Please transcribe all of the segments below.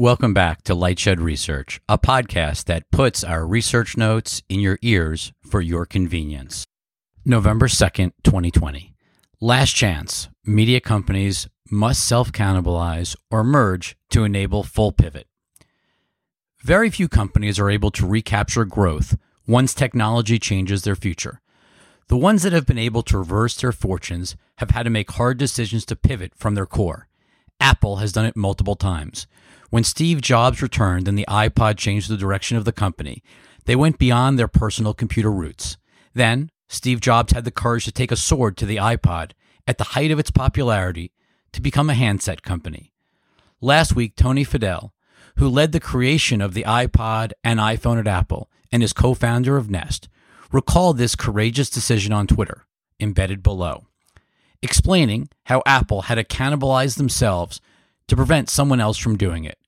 Welcome back to Lightshed Research, a podcast that puts our research notes in your ears for your convenience. November 2nd, 2020. Last chance. Media companies must self cannibalize or merge to enable full pivot. Very few companies are able to recapture growth once technology changes their future. The ones that have been able to reverse their fortunes have had to make hard decisions to pivot from their core. Apple has done it multiple times. When Steve Jobs returned and the iPod changed the direction of the company, they went beyond their personal computer roots. Then, Steve Jobs had the courage to take a sword to the iPod at the height of its popularity to become a handset company. Last week, Tony Fadell, who led the creation of the iPod and iPhone at Apple and is co founder of Nest, recalled this courageous decision on Twitter, embedded below, explaining how Apple had to cannibalize themselves to prevent someone else from doing it.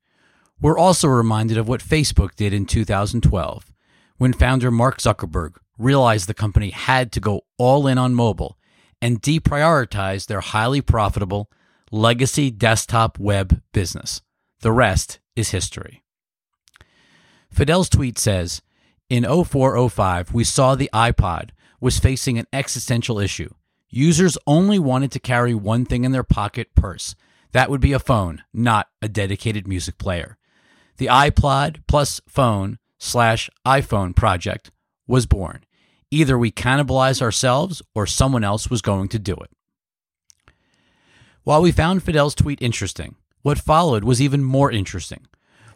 We're also reminded of what Facebook did in 2012 when founder Mark Zuckerberg realized the company had to go all in on mobile and deprioritize their highly profitable legacy desktop web business. The rest is history. Fadell's tweet says In 0405, we saw the iPod was facing an existential issue. Users only wanted to carry one thing in their pocket purse. That would be a phone, not a dedicated music player. The iPod plus phone slash iPhone project was born. Either we cannibalized ourselves or someone else was going to do it. While we found Fadell's tweet interesting, what followed was even more interesting.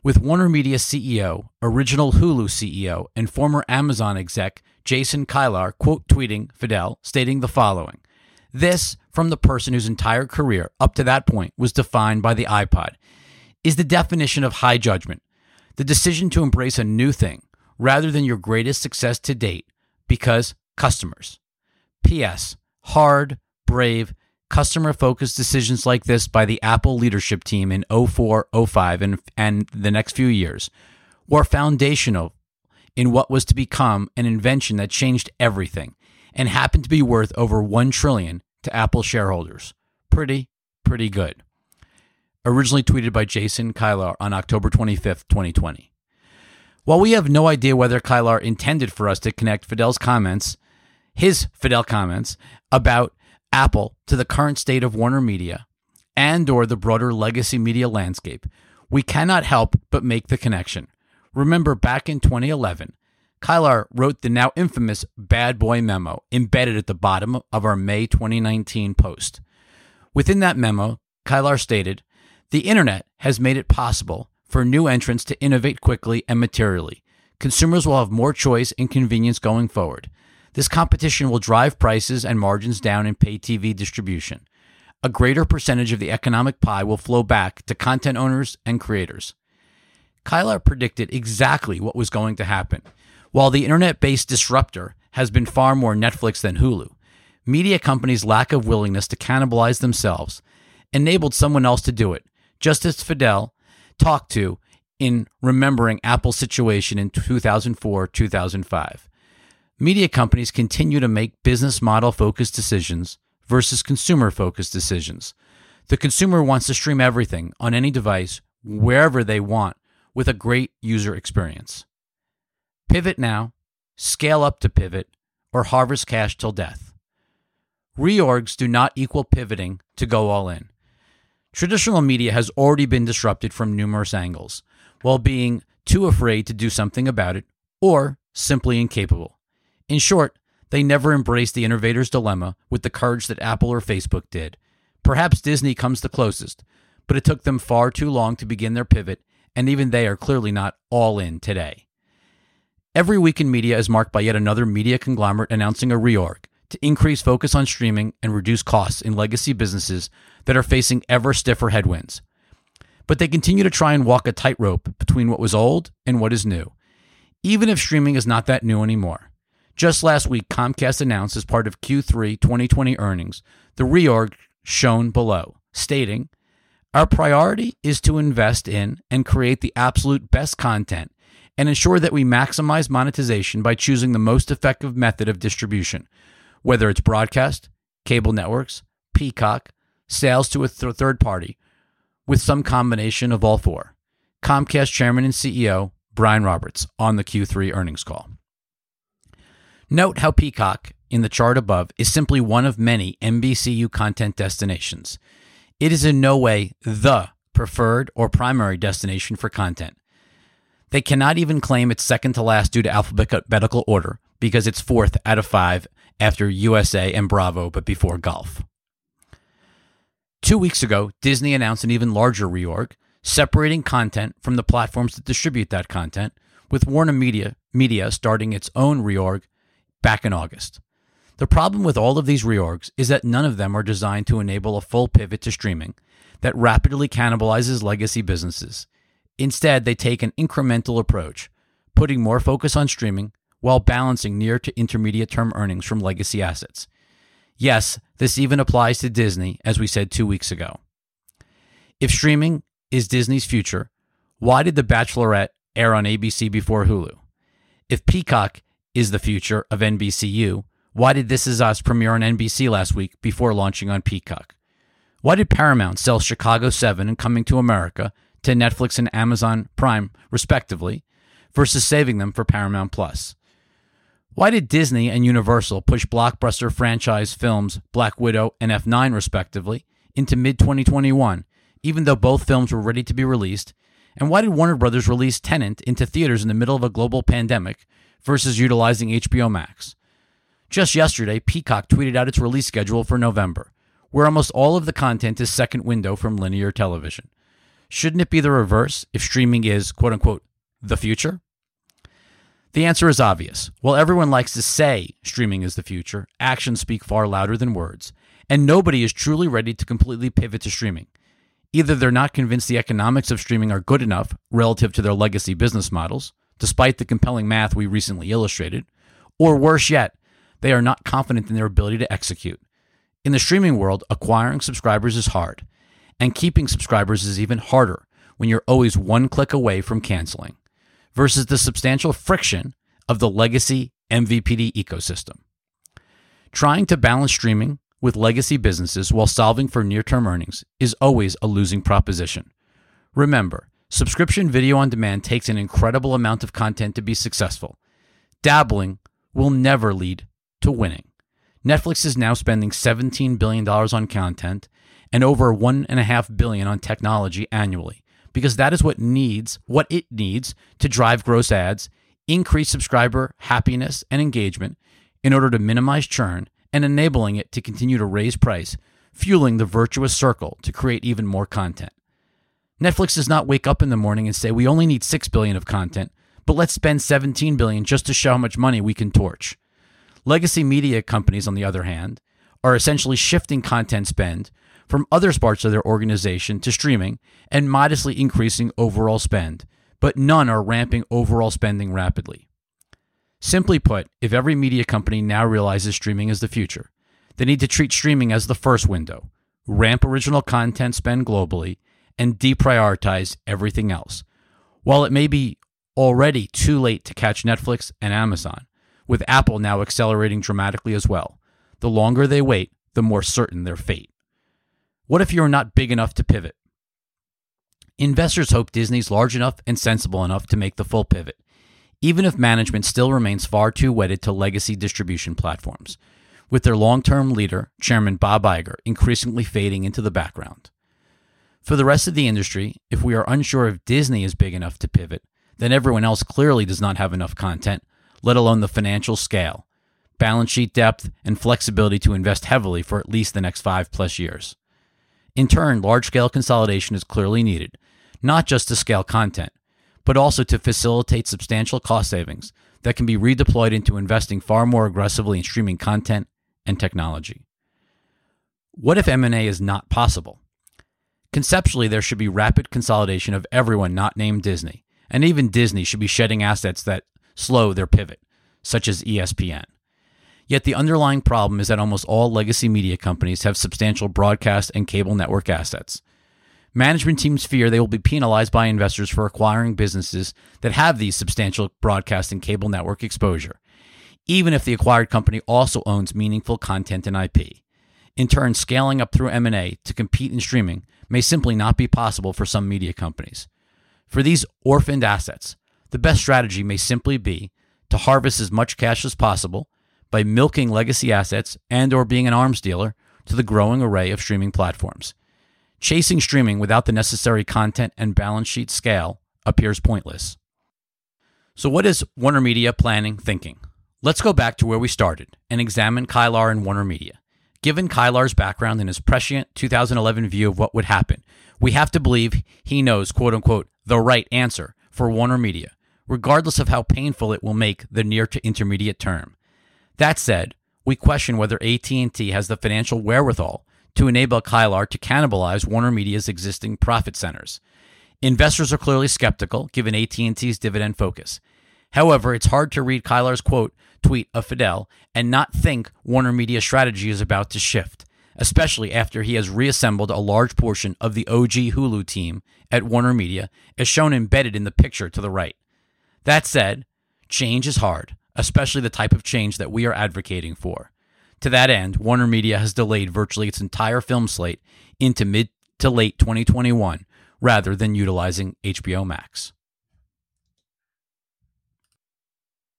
With Warner Media CEO, original Hulu CEO, and former Amazon exec Jason Kilar quote tweeting Fadell, stating the following This, from the person whose entire career up to that point was defined by the iPod, is the definition of high judgment. The decision to embrace a new thing rather than your greatest success to date because customers. P.S. Hard, brave, customer focused decisions like this by the Apple leadership team in 04, 05, and, and the next few years were foundational in what was to become an invention that changed everything and happened to be worth over 1 trillion to Apple shareholders. Pretty, pretty good originally tweeted by Jason Kilar on October 25th, 2020. While we have no idea whether Kilar intended for us to connect Fadell's comments, his Fadell comments about Apple to the current state of Warner Media and or the broader legacy media landscape, we cannot help but make the connection. Remember back in 2011, Kilar wrote the now infamous bad boy memo embedded at the bottom of our May 2019 post. Within that memo, Kilar stated, the internet has made it possible for new entrants to innovate quickly and materially. Consumers will have more choice and convenience going forward. This competition will drive prices and margins down in pay TV distribution. A greater percentage of the economic pie will flow back to content owners and creators. Kilar predicted exactly what was going to happen. While the internet based disruptor has been far more Netflix than Hulu, media companies' lack of willingness to cannibalize themselves enabled someone else to do it, just as Fadell talked to in remembering Apple's situation in 2004 2005. Media companies continue to make business model focused decisions versus consumer focused decisions. The consumer wants to stream everything on any device wherever they want with a great user experience. Pivot now, scale up to pivot, or harvest cash till death. Reorgs do not equal pivoting to go all in. Traditional media has already been disrupted from numerous angles, while being too afraid to do something about it or simply incapable. In short, they never embraced the innovator's dilemma with the courage that Apple or Facebook did. Perhaps Disney comes the closest, but it took them far too long to begin their pivot, and even they are clearly not all in today. Every week in media is marked by yet another media conglomerate announcing a reorg, to increase focus on streaming and reduce costs in legacy businesses that are facing ever stiffer headwinds. But they continue to try and walk a tightrope between what was old and what is new, even if streaming is not that new anymore. Just last week, Comcast announced as part of Q3 2020 earnings the reorg shown below, stating, Our priority is to invest in and create the absolute best content and ensure that we maximize monetization by choosing the most effective method of distribution, whether it's broadcast, cable networks, Peacock, sales to a th- third party, with some combination of all four. Comcast Chairman and CEO Brian Roberts on the Q3 earnings call. Note how Peacock, in the chart above, is simply one of many NBCU content destinations. It is in no way the preferred or primary destination for content. They cannot even claim it's second to last due to alphabetical order because it's fourth out of five after USA and Bravo, but before Golf. Two weeks ago, Disney announced an even larger reorg, separating content from the platforms that distribute that content, with Warner Media, Media starting its own reorg back in August. The problem with all of these reorgs is that none of them are designed to enable a full pivot to streaming that rapidly cannibalizes legacy businesses. Instead, they take an incremental approach, putting more focus on streaming while balancing near to intermediate term earnings from legacy assets. Yes, this even applies to Disney, as we said two weeks ago. If streaming is Disney's future, why did The Bachelorette air on ABC before Hulu? If Peacock is the future of NBCU, why did This Is Us premiere on NBC last week before launching on Peacock? Why did Paramount sell Chicago 7 and Coming to America to Netflix and Amazon Prime, respectively, versus saving them for Paramount Plus? Why did Disney and Universal push blockbuster franchise films Black Widow and F9, respectively, into mid 2021, even though both films were ready to be released? And why did Warner Brothers release Tenet into theaters in the middle of a global pandemic versus utilizing HBO Max? Just yesterday, Peacock tweeted out its release schedule for November, where almost all of the content is second window from linear television. Shouldn't it be the reverse if streaming is, quote unquote, the future? The answer is obvious. While everyone likes to say streaming is the future, actions speak far louder than words, and nobody is truly ready to completely pivot to streaming. Either they're not convinced the economics of streaming are good enough relative to their legacy business models, despite the compelling math we recently illustrated, or worse yet, they are not confident in their ability to execute. In the streaming world, acquiring subscribers is hard, and keeping subscribers is even harder when you're always one click away from canceling versus the substantial friction of the legacy MVPD ecosystem. Trying to balance streaming with legacy businesses while solving for near term earnings is always a losing proposition. Remember, subscription video on demand takes an incredible amount of content to be successful. Dabbling will never lead to winning. Netflix is now spending $17 billion on content and over 1.5 billion on technology annually because that is what needs what it needs to drive gross ads, increase subscriber happiness and engagement in order to minimize churn and enabling it to continue to raise price, fueling the virtuous circle to create even more content. Netflix does not wake up in the morning and say we only need 6 billion of content, but let's spend 17 billion just to show how much money we can torch. Legacy media companies on the other hand are essentially shifting content spend from other parts of their organization to streaming and modestly increasing overall spend, but none are ramping overall spending rapidly. Simply put, if every media company now realizes streaming is the future, they need to treat streaming as the first window, ramp original content spend globally, and deprioritize everything else. While it may be already too late to catch Netflix and Amazon, with Apple now accelerating dramatically as well, the longer they wait, the more certain their fate. What if you're not big enough to pivot? Investors hope Disney's large enough and sensible enough to make the full pivot, even if management still remains far too wedded to legacy distribution platforms, with their long term leader, Chairman Bob Iger, increasingly fading into the background. For the rest of the industry, if we are unsure if Disney is big enough to pivot, then everyone else clearly does not have enough content, let alone the financial scale, balance sheet depth, and flexibility to invest heavily for at least the next five plus years. In turn, large scale consolidation is clearly needed, not just to scale content, but also to facilitate substantial cost savings that can be redeployed into investing far more aggressively in streaming content and technology. What if M&A is not possible? Conceptually, there should be rapid consolidation of everyone not named Disney, and even Disney should be shedding assets that slow their pivot, such as ESPN. Yet the underlying problem is that almost all legacy media companies have substantial broadcast and cable network assets. Management teams fear they will be penalized by investors for acquiring businesses that have these substantial broadcast and cable network exposure, even if the acquired company also owns meaningful content and IP. In turn, scaling up through M&A to compete in streaming may simply not be possible for some media companies. For these orphaned assets, the best strategy may simply be to harvest as much cash as possible by milking legacy assets and or being an arms dealer to the growing array of streaming platforms. Chasing streaming without the necessary content and balance sheet scale appears pointless. So what is Warner Media planning thinking? Let's go back to where we started and examine Kilar and Warner Media. Given Kilar's background and his prescient 2011 view of what would happen, we have to believe he knows, quote unquote, the right answer for Warner Media, regardless of how painful it will make the near to intermediate term. That said, we question whether AT&T has the financial wherewithal to enable Kilar to cannibalize Warner Media's existing profit centers. Investors are clearly skeptical given AT&T's dividend focus. However, it's hard to read Kilar's quote tweet of Fadell and not think Warner Media's strategy is about to shift, especially after he has reassembled a large portion of the OG Hulu team at Warner Media, as shown embedded in the picture to the right. That said, change is hard, especially the type of change that we are advocating for. To that end, Warner Media has delayed virtually its entire film slate into mid to late 2021 rather than utilizing HBO Max.